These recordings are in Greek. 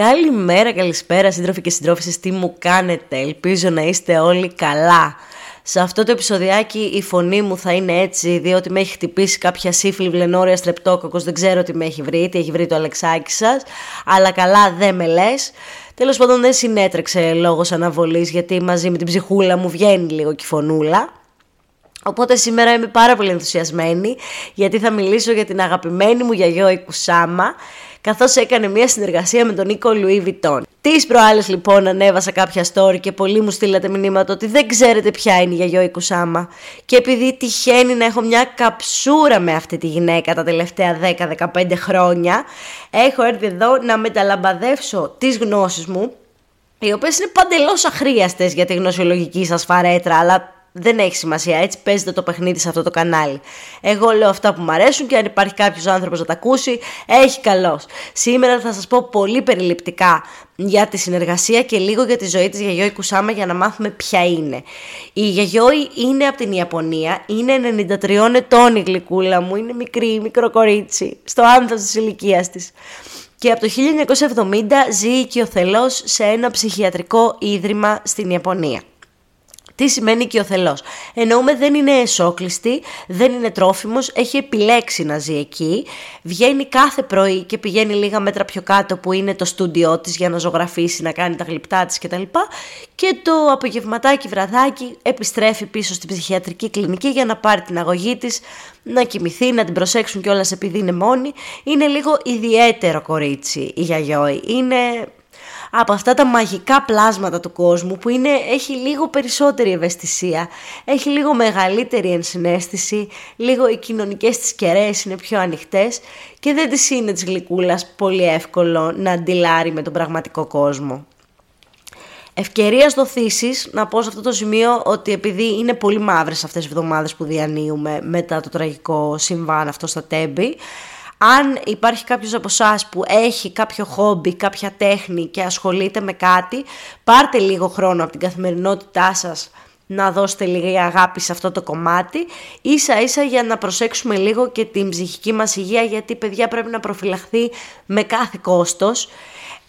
Καλημέρα, καλησπέρα σύντροφοι και συντρόφισσες, τι μου κάνετε, ελπίζω να είστε όλοι καλά. Σε αυτό το επεισοδιάκι η φωνή μου θα είναι έτσι, διότι με έχει χτυπήσει κάποια σύφλη βλενόρια στρεπτόκοκος, δεν ξέρω τι με έχει βρει, τι έχει βρει το Αλεξάκι σας, αλλά καλά δεν με λες. Τέλος πάντων δεν συνέτρεξε λόγος αναβολής, γιατί μαζί με την ψυχούλα μου βγαίνει λίγο και η φωνούλα. Οπότε σήμερα είμαι πάρα πολύ ενθουσιασμένη γιατί θα μιλήσω για την αγαπημένη μου γιαγιό η Κουσάμα καθώς έκανε μια συνεργασία με τον Νίκο Λουί Βιτών. Τις προάλλες λοιπόν ανέβασα κάποια story και πολλοί μου στείλατε μηνύματα ότι δεν ξέρετε ποια είναι η γιαγιό η Κουσάμα και επειδή τυχαίνει να έχω μια καψούρα με αυτή τη γυναίκα τα τελευταία 10-15 χρόνια έχω έρθει εδώ να μεταλαμπαδεύσω τις γνώσεις μου οι οποίες είναι παντελώς αχρίαστες για τη γνωσιολογική σας φαρέτρα αλλά δεν έχει σημασία, έτσι παίζεται το παιχνίδι σε αυτό το κανάλι. Εγώ λέω αυτά που μου αρέσουν και αν υπάρχει κάποιος άνθρωπος να τα ακούσει, έχει καλώ. Σήμερα θα σας πω πολύ περιληπτικά για τη συνεργασία και λίγο για τη ζωή της Γιαγιόη Κουσάμα για να μάθουμε ποια είναι. Η Γιαγιόη είναι από την Ιαπωνία, είναι 93 ετών η γλυκούλα μου, είναι μικρή, μικρό κορίτσι, στο άνθος της ηλικίας της. Και από το 1970 ζει οικειοθελώς σε ένα ψυχιατρικό ίδρυμα στην Ιαπωνία. Τι σημαίνει και ο θελός. Εννοούμε δεν είναι εσόκλειστη, δεν είναι τρόφιμος, έχει επιλέξει να ζει εκεί, βγαίνει κάθε πρωί και πηγαίνει λίγα μέτρα πιο κάτω που είναι το στούντιό της για να ζωγραφίσει, να κάνει τα γλυπτά της κτλ. Και το απογευματάκι βραδάκι επιστρέφει πίσω στην ψυχιατρική κλινική για να πάρει την αγωγή της, να κοιμηθεί, να την προσέξουν κιόλας επειδή είναι μόνη. Είναι λίγο ιδιαίτερο κορίτσι η Γιαγιόη. Είναι από αυτά τα μαγικά πλάσματα του κόσμου που είναι, έχει λίγο περισσότερη ευαισθησία, έχει λίγο μεγαλύτερη ενσυναίσθηση, λίγο οι κοινωνικές της κεραίες είναι πιο ανοιχτές και δεν της είναι της γλυκούλας πολύ εύκολο να αντιλάρει με τον πραγματικό κόσμο. Ευκαιρία δοθήσει να πω σε αυτό το σημείο ότι επειδή είναι πολύ μαύρες αυτές οι εβδομάδες που διανύουμε μετά το τραγικό συμβάν αυτό στα Τέμπη, αν υπάρχει κάποιος από εσάς που έχει κάποιο χόμπι, κάποια τέχνη και ασχολείται με κάτι, πάρτε λίγο χρόνο από την καθημερινότητά σας να δώσετε λίγη αγάπη σε αυτό το κομμάτι, ίσα ίσα για να προσέξουμε λίγο και την ψυχική μας υγεία, γιατί παιδιά πρέπει να προφυλαχθεί με κάθε κόστος.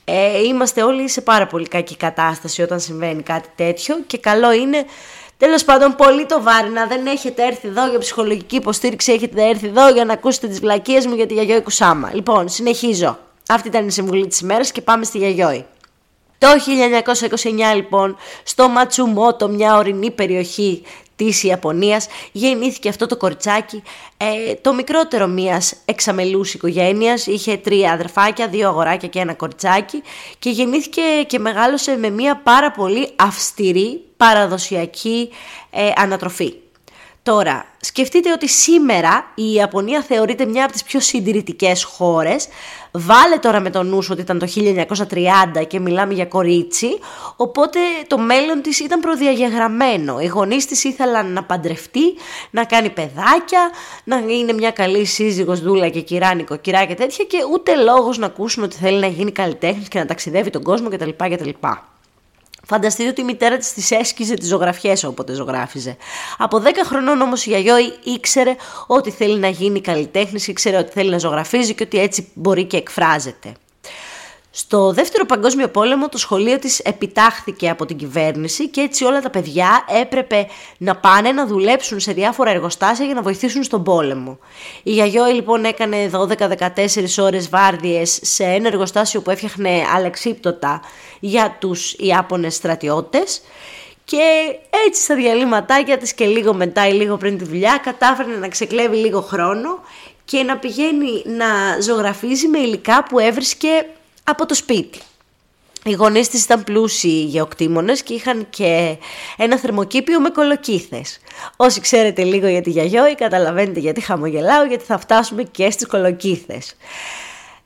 Ε, είμαστε όλοι σε πάρα πολύ κακή κατάσταση όταν συμβαίνει κάτι τέτοιο και καλό είναι Τέλος πάντων, πολύ το βάρινα. Δεν έχετε έρθει εδώ για ψυχολογική υποστήριξη, έχετε έρθει εδώ για να ακούσετε τις βλακίες μου για τη Γιαγιόη Κουσάμα. Λοιπόν, συνεχίζω. Αυτή ήταν η συμβουλή της ημέρας και πάμε στη Γιαγιόη. Το 1929 λοιπόν στο Ματσουμότο, μια ορεινή περιοχή της Ιαπωνίας, γεννήθηκε αυτό το κοριτσάκι, ε, το μικρότερο μιας εξαμελούς οικογένειας, είχε τρία αδερφάκια, δύο αγοράκια και ένα κοριτσάκι και γεννήθηκε και μεγάλωσε με μια πάρα πολύ αυστηρή παραδοσιακή ε, ανατροφή. Τώρα, σκεφτείτε ότι σήμερα η Ιαπωνία θεωρείται μια από τις πιο συντηρητικές χώρες. Βάλε τώρα με το νου ότι ήταν το 1930 και μιλάμε για κορίτσι, οπότε το μέλλον της ήταν προδιαγεγραμμένο. Οι γονείς της ήθελαν να παντρευτεί, να κάνει παιδάκια, να είναι μια καλή σύζυγος, δούλα και κυρά, νοικοκυρά και τέτοια και ούτε λόγος να ακούσουν ότι θέλει να γίνει καλλιτέχνης και να ταξιδεύει τον κόσμο κτλ. κτλ. Φανταστείτε ότι η μητέρα της τη έσκιζε τις ζωγραφιές όποτε ζωγράφιζε. Από 10 χρονών όμως η Γιαγιόη ήξερε ότι θέλει να γίνει καλλιτέχνης, ήξερε ότι θέλει να ζωγραφίζει και ότι έτσι μπορεί και εκφράζεται. Στο δεύτερο παγκόσμιο πόλεμο το σχολείο της επιτάχθηκε από την κυβέρνηση και έτσι όλα τα παιδιά έπρεπε να πάνε να δουλέψουν σε διάφορα εργοστάσια για να βοηθήσουν στον πόλεμο. Η Γιαγιόη λοιπόν έκανε 12-14 ώρες βάρδιες σε ένα εργοστάσιο που έφτιαχνε αλεξίπτωτα για τους Ιάπωνες στρατιώτες και έτσι στα διαλύματάκια της και λίγο μετά ή λίγο πριν τη δουλειά κατάφερε να ξεκλέβει λίγο χρόνο και να πηγαίνει να ζωγραφίζει με υλικά που έβρισκε από το σπίτι. Οι γονείς της ήταν πλούσιοι γεωκτήμονες και είχαν και ένα θερμοκήπιο με κολοκύθες. Όσοι ξέρετε λίγο για τη γιαγιόη καταλαβαίνετε γιατί χαμογελάω γιατί θα φτάσουμε και στις κολοκύθες.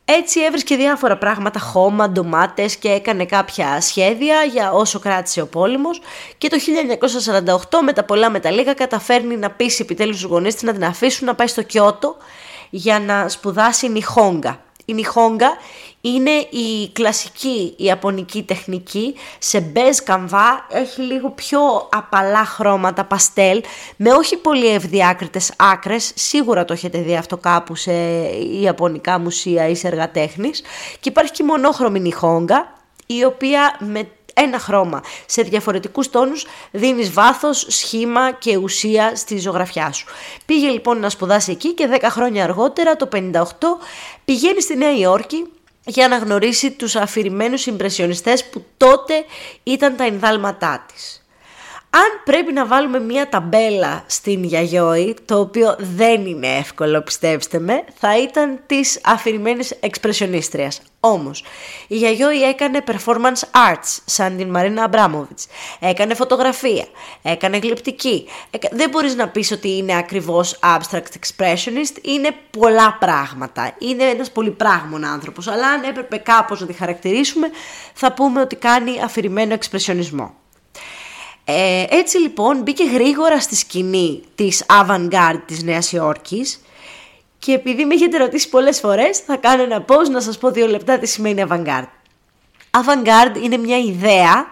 Έτσι έβρισκε διάφορα πράγματα, χώμα, ντομάτες και έκανε κάποια σχέδια για όσο κράτησε ο πόλεμος και το 1948 με τα πολλά με τα λίγα καταφέρνει να πείσει επιτέλους τους γονείς της να την αφήσουν να πάει στο Κιώτο για να σπουδάσει νιχόγκα Η Νιχόγκα είναι η κλασική ιαπωνική τεχνική. Σε μπέζ καμβά, έχει λίγο πιο απαλά χρώματα παστέλ, με όχι πολύ ευδιάκριτες άκρες, σίγουρα το έχετε δει αυτό κάπου σε ιαπωνικά μουσεία ή σε εργατέχνης. Και υπάρχει και η μονόχρωμη νιχόγκα, η οποία με ένα χρώμα σε διαφορετικούς τόνους δίνεις βάθος, σχήμα και ουσία στη ζωγραφιά σου. Πήγε λοιπόν να σπουδάσει εκεί και 10 χρόνια αργότερα, το 58, πηγαίνει στη Νέα Υόρκη για να γνωρίσει τους αφηρημένους ιμπρεσιονιστές που τότε ήταν τα ενδάλματά της. Αν πρέπει να βάλουμε μία ταμπέλα στην Γιαγιόη, το οποίο δεν είναι εύκολο πιστέψτε με, θα ήταν της αφηρημένης εξπρεσιονίστριας. Όμως, η Γιαγιόη έκανε performance arts, σαν την Μαρίνα Αμπράμοβιτς. Έκανε φωτογραφία, έκανε γλυπτική. Δεν μπορείς να πεις ότι είναι ακριβώς abstract expressionist, είναι πολλά πράγματα. Είναι ένας πολυπράγμων άνθρωπος, αλλά αν έπρεπε κάπως να τη χαρακτηρίσουμε, θα πούμε ότι κάνει αφηρημένο εξπρεσιονισμό. Ε, έτσι λοιπόν μπήκε γρήγορα στη σκηνή της avant-garde της Νέας Υόρκης και επειδή με έχετε ρωτήσει πολλές φορές θα κάνω ένα pause να σας πω δύο λεπτά τι σημαίνει avant-garde. Avant-garde είναι μια ιδέα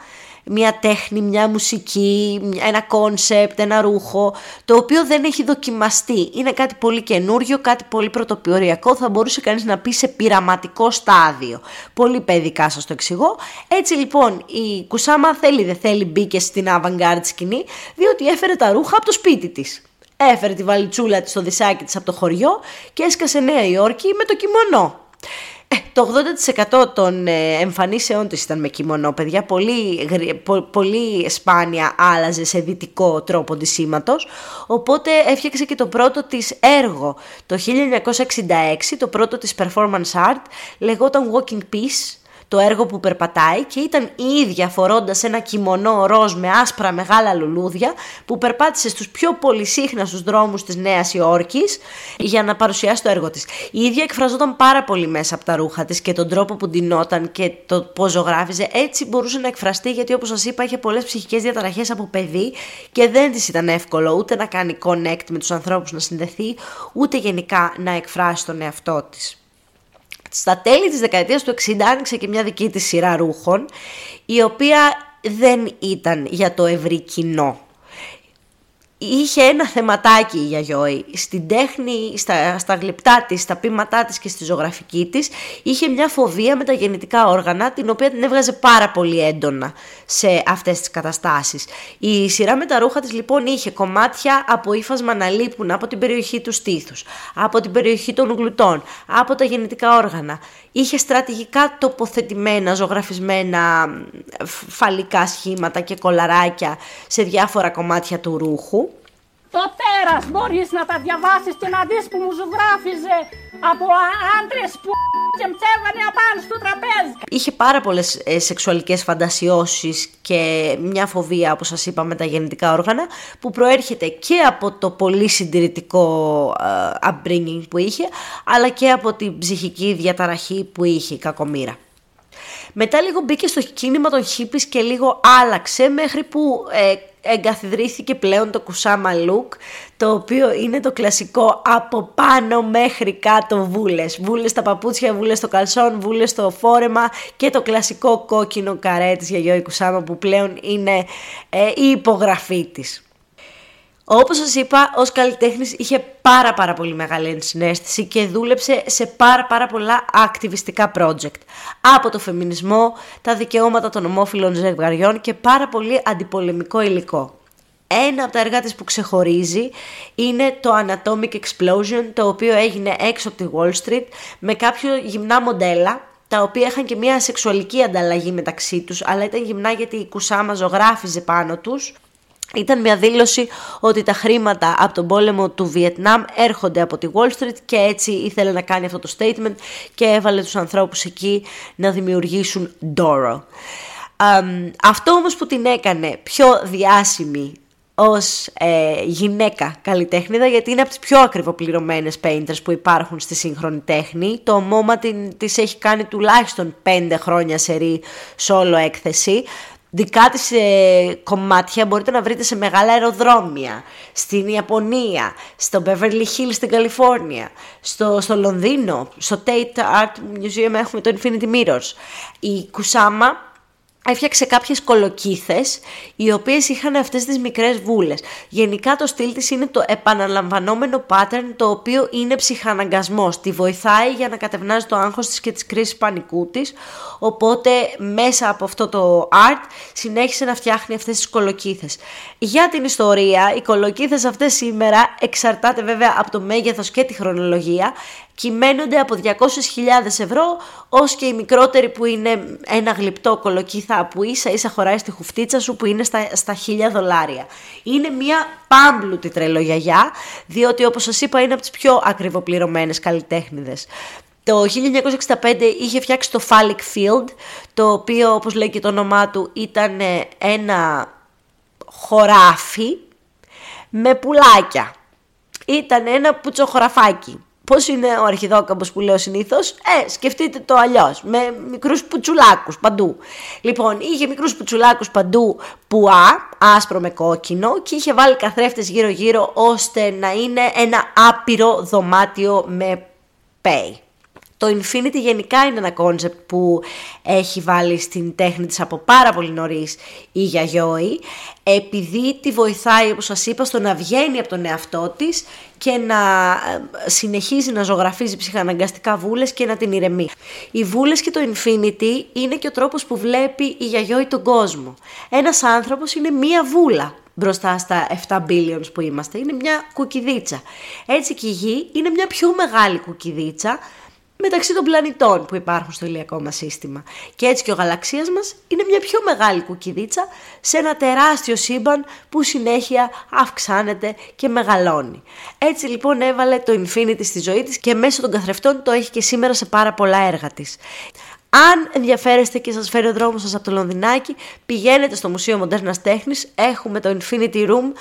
μια τέχνη, μια μουσική, ένα κόνσεπτ, ένα ρούχο, το οποίο δεν έχει δοκιμαστεί. Είναι κάτι πολύ καινούριο, κάτι πολύ πρωτοποριακό, θα μπορούσε κανείς να πει σε πειραματικό στάδιο. Πολύ παιδικά σας το εξηγώ. Έτσι λοιπόν η Κουσάμα θέλει δεν θέλει μπήκε στην avant-garde σκηνή, διότι έφερε τα ρούχα από το σπίτι της. Έφερε τη βαλιτσούλα της στο δισάκι της από το χωριό και έσκασε Νέα Υόρκη με το κιμονό. Ε, το 80% των ε, εμφανίσεών της ήταν με κιμονό, παιδιά. Πολύ, πολύ σπάνια άλλαζε σε δυτικό τρόπο ντυσίματος. Οπότε έφτιαξε και το πρώτο της έργο. Το 1966, το πρώτο της performance art, λεγόταν Walking Peace το έργο που περπατάει και ήταν η ίδια φορώντας ένα κιμονό ροζ με άσπρα μεγάλα λουλούδια που περπάτησε στους πιο πολυσύχναστους δρόμους της Νέας Υόρκης για να παρουσιάσει το έργο της. Η ίδια εκφραζόταν πάρα πολύ μέσα από τα ρούχα της και τον τρόπο που ντυνόταν και το πώς ζωγράφιζε. Έτσι μπορούσε να εκφραστεί γιατί όπως σας είπα είχε πολλές ψυχικές διαταραχές από παιδί και δεν της ήταν εύκολο ούτε να κάνει connect με τους ανθρώπους να συνδεθεί ούτε γενικά να εκφράσει τον εαυτό της. Στα τέλη της δεκαετίας του 60 άνοιξε και μια δική της σειρά ρούχων, η οποία δεν ήταν για το ευρύ κοινό είχε ένα θεματάκι η Γιαγιόη. Στην τέχνη, στα, στα γλυπτά της, στα πείματά της και στη ζωγραφική της, είχε μια φοβία με τα γεννητικά όργανα, την οποία την έβγαζε πάρα πολύ έντονα σε αυτές τις καταστάσεις. Η σειρά με τα ρούχα της λοιπόν είχε κομμάτια από ύφασμα να λείπουν από την περιοχή του στήθους, από την περιοχή των γλουτών, από τα γεννητικά όργανα. Είχε στρατηγικά τοποθετημένα, ζωγραφισμένα φαλικά σχήματα και κολαράκια σε διάφορα κομμάτια του ρούχου το τέρας μπορείς να τα διαβάσεις και να δεις που μου ζωγράφιζε από άντρες που και μτσέβανε απάνω στο τραπέζι. Είχε πάρα πολλές ε, σεξουαλικές φαντασιώσεις και μια φοβία, όπως σας είπα, με τα γεννητικά όργανα, που προέρχεται και από το πολύ συντηρητικό ε, upbringing που είχε, αλλά και από την ψυχική διαταραχή που είχε η κακομήρα. Μετά λίγο μπήκε στο κίνημα των χίπης και λίγο άλλαξε μέχρι που ε, εγκαθιδρύθηκε πλέον το Kusama Look, το οποίο είναι το κλασικό από πάνω μέχρι κάτω βούλες. Βούλες στα παπούτσια, βούλες στο καλσόν, βούλες στο φόρεμα και το κλασικό κόκκινο καρέ της Γιαγιώη Κουσάμα που πλέον είναι ε, η υπογραφή της. Όπως σας είπα, ως καλλιτέχνης είχε πάρα πάρα πολύ μεγάλη ενσυναίσθηση και δούλεψε σε πάρα πάρα πολλά ακτιβιστικά project. Από το φεμινισμό, τα δικαιώματα των ομόφυλων ζευγαριών και πάρα πολύ αντιπολεμικό υλικό. Ένα από τα έργα της που ξεχωρίζει είναι το Anatomic Explosion, το οποίο έγινε έξω από τη Wall Street με κάποιο γυμνά μοντέλα τα οποία είχαν και μια σεξουαλική ανταλλαγή μεταξύ τους, αλλά ήταν γυμνά γιατί η Κουσάμα ζωγράφιζε πάνω τους ήταν μια δήλωση ότι τα χρήματα από τον πόλεμο του Βιετνάμ έρχονται από τη Wall Street και έτσι ήθελε να κάνει αυτό το statement και έβαλε τους ανθρώπους εκεί να δημιουργήσουν Doro. αυτό όμως που την έκανε πιο διάσημη ως ε, γυναίκα καλλιτέχνηδα γιατί είναι από τις πιο ακριβοπληρωμένες painters που υπάρχουν στη σύγχρονη τέχνη. Το MoMA την, της έχει κάνει τουλάχιστον πέντε χρόνια σε ρί solo έκθεση Δικά της ε, κομμάτια μπορείτε να βρείτε σε μεγάλα αεροδρόμια, στην Ιαπωνία, στο Beverly Hills στην Καλιφόρνια, στο, στο Λονδίνο, στο Tate Art Museum έχουμε το Infinity Mirrors. Η Kusama έφτιαξε κάποιες κολοκύθες οι οποίες είχαν αυτές τις μικρές βούλες. Γενικά το στυλ της είναι το επαναλαμβανόμενο pattern το οποίο είναι ψυχαναγκασμός. Τη βοηθάει για να κατευνάζει το άγχος της και τις κρίσεις πανικού της. Οπότε μέσα από αυτό το art συνέχισε να φτιάχνει αυτές τις κολοκύθες. Για την ιστορία, οι κολοκύθες αυτές σήμερα εξαρτάται βέβαια από το μέγεθος και τη χρονολογία κυμαίνονται από 200.000 ευρώ ως και η μικρότερη που είναι ένα γλυπτό κολοκύθα που ίσα ίσα χωράει στη χουφτίτσα σου που είναι στα, στα 1000 δολάρια. Είναι μια πάμπλουτη τρελογιαγιά διότι όπως σας είπα είναι από τις πιο ακριβοπληρωμένες καλλιτέχνηδες. Το 1965 είχε φτιάξει το Phallic Field, το οποίο όπως λέει και το όνομά του ήταν ένα χωράφι με πουλάκια. Ήταν ένα πουτσοχωραφάκι. Πώς είναι ο αρχιδόκαμπος που λέω συνήθως, Ε, σκεφτείτε το αλλιώς. Με μικρούς πουτσουλάκους παντού. Λοιπόν, είχε μικρούς πουτσουλάκους παντού πουά, άσπρο με κόκκινο, και είχε βάλει καθρέφτες γύρω-γύρω ώστε να είναι ένα άπειρο δωμάτιο με pay. Το Infinity γενικά είναι ένα κόνσεπτ που έχει βάλει στην τέχνη της από πάρα πολύ νωρίς η Γιαγιόι, επειδή τη βοηθάει, όπως σας είπα, στο να βγαίνει από τον εαυτό της και να ε, συνεχίζει να ζωγραφίζει ψυχαναγκαστικά βούλες και να την ηρεμεί. Οι βούλες και το Infinity είναι και ο τρόπος που βλέπει η Γιαγιόι τον κόσμο. Ένας άνθρωπος είναι μία βούλα μπροστά στα 7 billions που είμαστε. Είναι μια κουκιδίτσα. Έτσι και η Γη είναι μια πιο μεγάλη κουκιδίτσα μεταξύ των πλανητών που υπάρχουν στο ηλιακό μας σύστημα. Και έτσι και ο γαλαξίας μας είναι μια πιο μεγάλη κουκκιδίτσα σε ένα τεράστιο σύμπαν που συνέχεια αυξάνεται και μεγαλώνει. Έτσι λοιπόν έβαλε το Infinity στη ζωή της και μέσω των καθρεφτών το έχει και σήμερα σε πάρα πολλά έργα της. Αν ενδιαφέρεστε και σας φέρει ο δρόμος σας από το Λονδινάκι, πηγαίνετε στο Μουσείο Μοντέρνας Τέχνης, έχουμε το Infinity Room,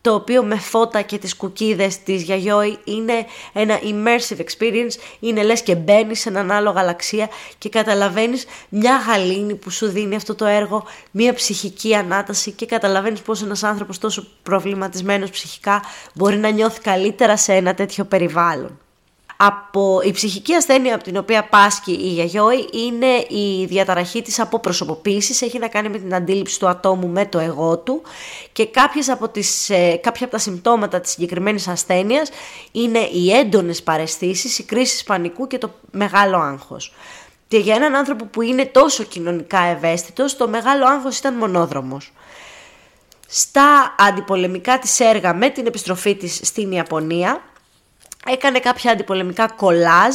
το οποίο με φώτα και τις κουκίδες της Γιαγιόη είναι ένα immersive experience, είναι λες και μπαίνεις σε έναν άλλο γαλαξία και καταλαβαίνεις μια γαλήνη που σου δίνει αυτό το έργο, μια ψυχική ανάταση και καταλαβαίνεις πως ένας άνθρωπος τόσο προβληματισμένος ψυχικά μπορεί να νιώθει καλύτερα σε ένα τέτοιο περιβάλλον από η ψυχική ασθένεια από την οποία πάσχει η Γιαγιόη είναι η διαταραχή της αποπροσωποποίησης, έχει να κάνει με την αντίληψη του ατόμου με το εγώ του και κάποιες από τις, ε, κάποια από τα συμπτώματα της συγκεκριμένης ασθένειας είναι οι έντονες παρεστήσεις, οι κρίσεις πανικού και το μεγάλο άγχος. Και για έναν άνθρωπο που είναι τόσο κοινωνικά ευαίσθητος, το μεγάλο άγχος ήταν μονόδρομος. Στα αντιπολεμικά της έργα με την επιστροφή της στην Ιαπωνία, έκανε κάποια αντιπολεμικά κολάζ.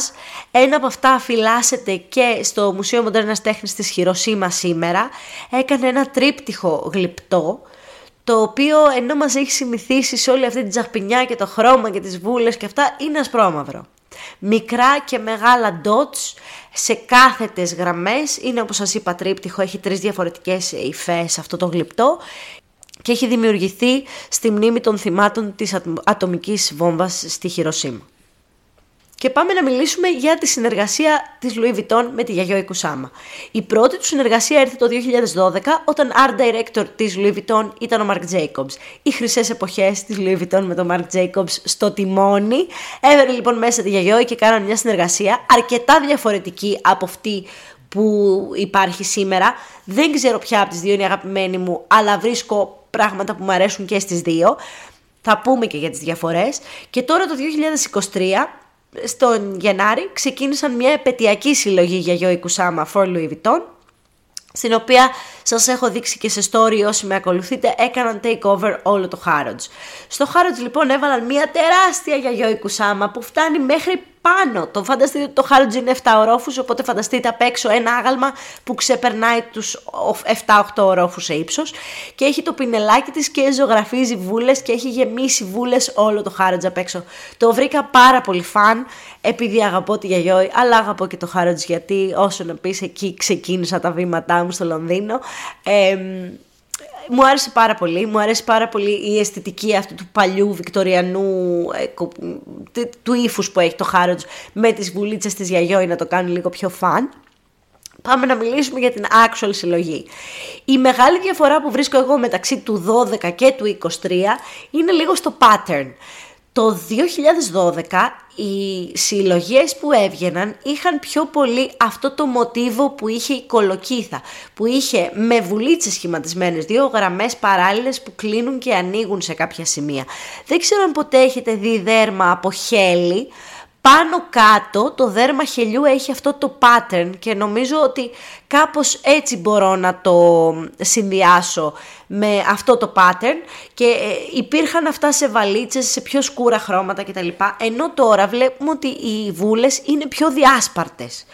Ένα από αυτά φυλάσσεται και στο Μουσείο Μοντέρνας Τέχνης της Χειροσύμας σήμερα. Έκανε ένα τρίπτυχο γλυπτό, το οποίο ενώ μας έχει συνηθίσει σε όλη αυτή την τζαχπινιά και το χρώμα και τις βούλες και αυτά, είναι ασπρόμαυρο. Μικρά και μεγάλα dots σε κάθετες γραμμές, είναι όπως σας είπα τρίπτυχο, έχει τρεις διαφορετικές υφές αυτό το γλυπτό και έχει δημιουργηθεί στη μνήμη των θυμάτων της ατομικής βόμβας στη Χειροσύμα. Και πάμε να μιλήσουμε για τη συνεργασία της Louis Vuitton με τη Γιαγιό Ικουσάμα. Η πρώτη του συνεργασία έρθει το 2012 όταν art director της Louis Vuitton ήταν ο Marc Jacobs. Οι χρυσές εποχές της Louis Vuitton με τον Marc Jacobs στο τιμόνι. Έβαινε λοιπόν μέσα τη Γιαγιό και κάνανε μια συνεργασία αρκετά διαφορετική από αυτή που υπάρχει σήμερα. Δεν ξέρω ποια από τις δύο είναι η αγαπημένη μου, αλλά βρίσκω πράγματα που μου αρέσουν και στις δύο. Θα πούμε και για τις διαφορές. Και τώρα το 2023, στον Γενάρη, ξεκίνησαν μια επαιτειακή συλλογή για Γιώη Κουσάμα for Louis Vuitton, στην οποία σας έχω δείξει και σε story όσοι με ακολουθείτε, έκαναν takeover όλο το Harrods. Στο Harrods λοιπόν έβαλαν μια τεράστια γιαγιό Κουσάμα που φτάνει μέχρι πάνω. Το φανταστείτε ότι το Harrods είναι 7 ορόφους, οπότε φανταστείτε απ' έξω ένα άγαλμα που ξεπερνάει τους 7-8 ορόφους σε ύψος και έχει το πινελάκι της και ζωγραφίζει βούλες και έχει γεμίσει βούλες όλο το Harrods απ' έξω. Το βρήκα πάρα πολύ φαν επειδή αγαπώ τη Γιαγιόη, αλλά αγαπώ και το Harrods γιατί όσο να πεις εκεί ξεκίνησα τα βήματά μου στο Λονδίνο. Ε, μου άρεσε πάρα πολύ. Μου άρεσε πάρα πολύ η αισθητική αυτού του παλιού βικτοριανού ε, του ύφους που έχει το Χάροτζ με τις βουλίτσες της Γιαγιόη να το κάνουν λίγο πιο φαν. Πάμε να μιλήσουμε για την actual συλλογή. Η μεγάλη διαφορά που βρίσκω εγώ μεταξύ του 12 και του 23 είναι λίγο στο pattern. Το 2012 οι συλλογές που έβγαιναν είχαν πιο πολύ αυτό το μοτίβο που είχε η κολοκύθα, που είχε με βουλίτσες σχηματισμένες, δύο γραμμές παράλληλες που κλείνουν και ανοίγουν σε κάποια σημεία. Δεν ξέρω αν ποτέ έχετε δει δέρμα από χέλη, πάνω κάτω το δέρμα χελιού έχει αυτό το pattern και νομίζω ότι κάπως έτσι μπορώ να το συνδυάσω με αυτό το pattern και ε, υπήρχαν αυτά σε βαλίτσες, σε πιο σκούρα χρώματα κτλ. Ενώ τώρα βλέπουμε ότι οι βούλες είναι πιο διάσπαρτες.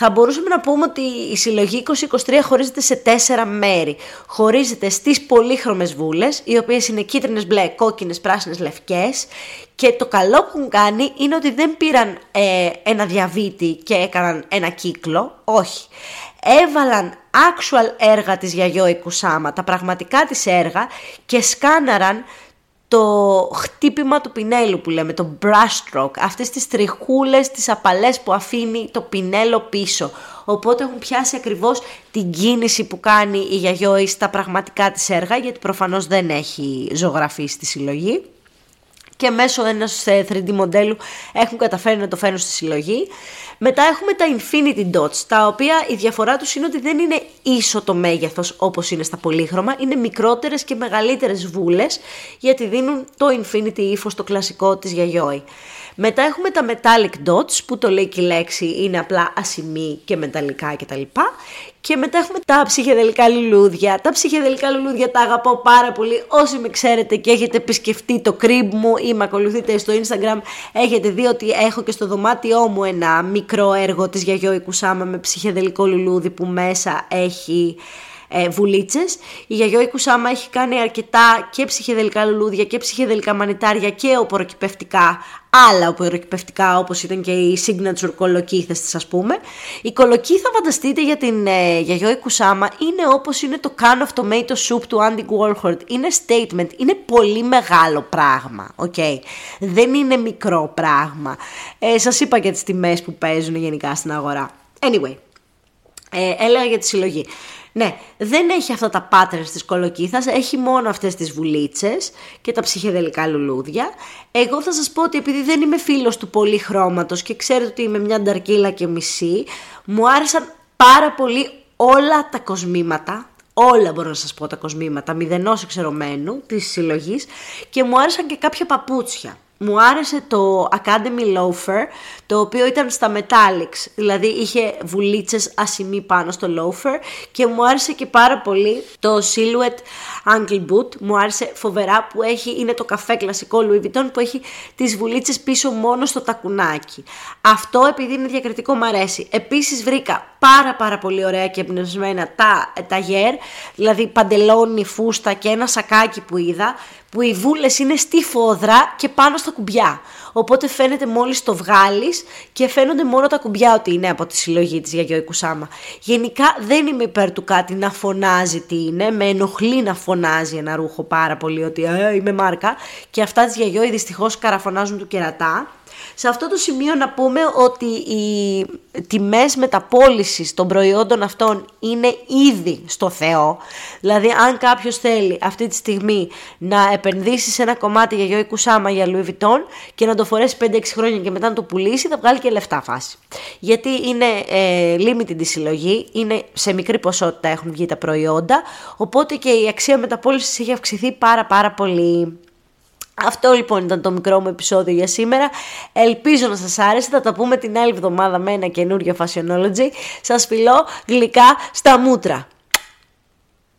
Θα μπορούσαμε να πούμε ότι η συλλογή 2023 χωρίζεται σε τέσσερα μέρη. Χωρίζεται στις πολύχρωμες βούλες, οι οποίες είναι κίτρινες, μπλε, κόκκινες, πράσινες, λευκές. Και το καλό που έχουν κάνει είναι ότι δεν πήραν ε, ένα διαβήτη και έκαναν ένα κύκλο. Όχι. Έβαλαν actual έργα της Γιαγιώη Κουσάμα, τα πραγματικά της έργα και σκάναραν το χτύπημα του πινέλου που λέμε, το brush stroke, αυτές τις τριχούλες, τις απαλές που αφήνει το πινέλο πίσω. Οπότε έχουν πιάσει ακριβώς την κίνηση που κάνει η Γιαγιώη στα πραγματικά της έργα, γιατί προφανώς δεν έχει ζωγραφεί στη συλλογή και μέσω ενός 3D ε, μοντέλου έχουν καταφέρει να το φέρουν στη συλλογή. Μετά έχουμε τα Infinity Dots, τα οποία η διαφορά τους είναι ότι δεν είναι ίσο το μέγεθος όπως είναι στα πολύχρωμα, είναι μικρότερες και μεγαλύτερες βούλες, γιατί δίνουν το Infinity ύφος, το κλασικό της Yayoi. Μετά έχουμε τα metallic dots που το λέει και η λέξη είναι απλά ασημή και μεταλλικά κτλ. Και μετά έχουμε τα ψυχεδελικά λουλούδια. Τα ψυχεδελικά λουλούδια τα αγαπώ πάρα πολύ. Όσοι με ξέρετε και έχετε επισκεφτεί το κρύμπ μου ή με ακολουθείτε στο Instagram, έχετε δει ότι έχω και στο δωμάτιό μου ένα μικρό έργο της Γιαγιώη Κουσάμα με ψυχεδελικό λουλούδι που μέσα έχει ε, βουλίτσες. Η Γιαγιώη Κουσάμα έχει κάνει αρκετά και ψυχεδελικά λουλούδια και ψυχεδελικά μανιτάρια και οποροκυπευτικά, άλλα οποροκυπευτικά όπως ήταν και οι signature κολοκύθες της ας πούμε. Η κολοκύθα φανταστείτε για την ε, Γιαγιώη Κουσάμα είναι όπως είναι το can of tomato soup του Andy Warhol. Είναι statement, είναι πολύ μεγάλο πράγμα, okay. Δεν είναι μικρό πράγμα. Ε, σας είπα και τις τιμές που παίζουν γενικά στην αγορά. Anyway, ε, έλεγα για τη συλλογή. Ναι, δεν έχει αυτά τα patterns της κολοκύθας, έχει μόνο αυτές τις βουλίτσες και τα ψυχεδελικά λουλούδια. Εγώ θα σας πω ότι επειδή δεν είμαι φίλος του πολυχρώματος και ξέρετε ότι είμαι μια νταρκύλα και μισή, μου άρεσαν πάρα πολύ όλα τα κοσμήματα, όλα μπορώ να σας πω τα κοσμήματα, μηδενός εξαιρωμένου της συλλογής και μου άρεσαν και κάποια παπούτσια μου άρεσε το Academy Loafer, το οποίο ήταν στα Metallics, δηλαδή είχε βουλίτσες ασημή πάνω στο Loafer και μου άρεσε και πάρα πολύ το Silhouette Ankle Boot, μου άρεσε φοβερά που έχει, είναι το καφέ κλασικό Louis Vuitton που έχει τις βουλίτσες πίσω μόνο στο τακουνάκι. Αυτό επειδή είναι διακριτικό μου αρέσει. Επίσης βρήκα πάρα πάρα πολύ ωραία και εμπνευσμένα τα ταγέρ, δηλαδή παντελόνι, φούστα και ένα σακάκι που είδα, που οι βούλες είναι στη φόδρα και πάνω στα κουμπιά. Οπότε φαίνεται μόλις το βγάλεις και φαίνονται μόνο τα κουμπιά ότι είναι από τη συλλογή της Γιαγιώη Κουσάμα. Γενικά δεν είμαι υπέρ του κάτι να φωνάζει τι είναι, με ενοχλεί να φωνάζει ένα ρούχο πάρα πολύ ότι ε, είμαι μάρκα και αυτά της Γιαγιώη δυστυχώς καραφωνάζουν του κερατά. Σε αυτό το σημείο να πούμε ότι οι τιμές μεταπόλησης των προϊόντων αυτών είναι ήδη στο Θεό. Δηλαδή αν κάποιος θέλει αυτή τη στιγμή να επενδύσει σε ένα κομμάτι για Γιώργη Κουσάμα για Louis Vuitton και να το φορέσει 5-6 χρόνια και μετά να το πουλήσει θα βγάλει και λεφτά φάση. Γιατί είναι ε, limited τη συλλογή, είναι σε μικρή ποσότητα έχουν βγει τα προϊόντα, οπότε και η αξία μεταπόλησης έχει αυξηθεί πάρα πάρα πολύ. Αυτό λοιπόν ήταν το μικρό μου επεισόδιο για σήμερα. Ελπίζω να σας άρεσε. Θα τα πούμε την άλλη εβδομάδα με ένα καινούριο Fashionology. Σας φιλώ γλυκά στα μούτρα.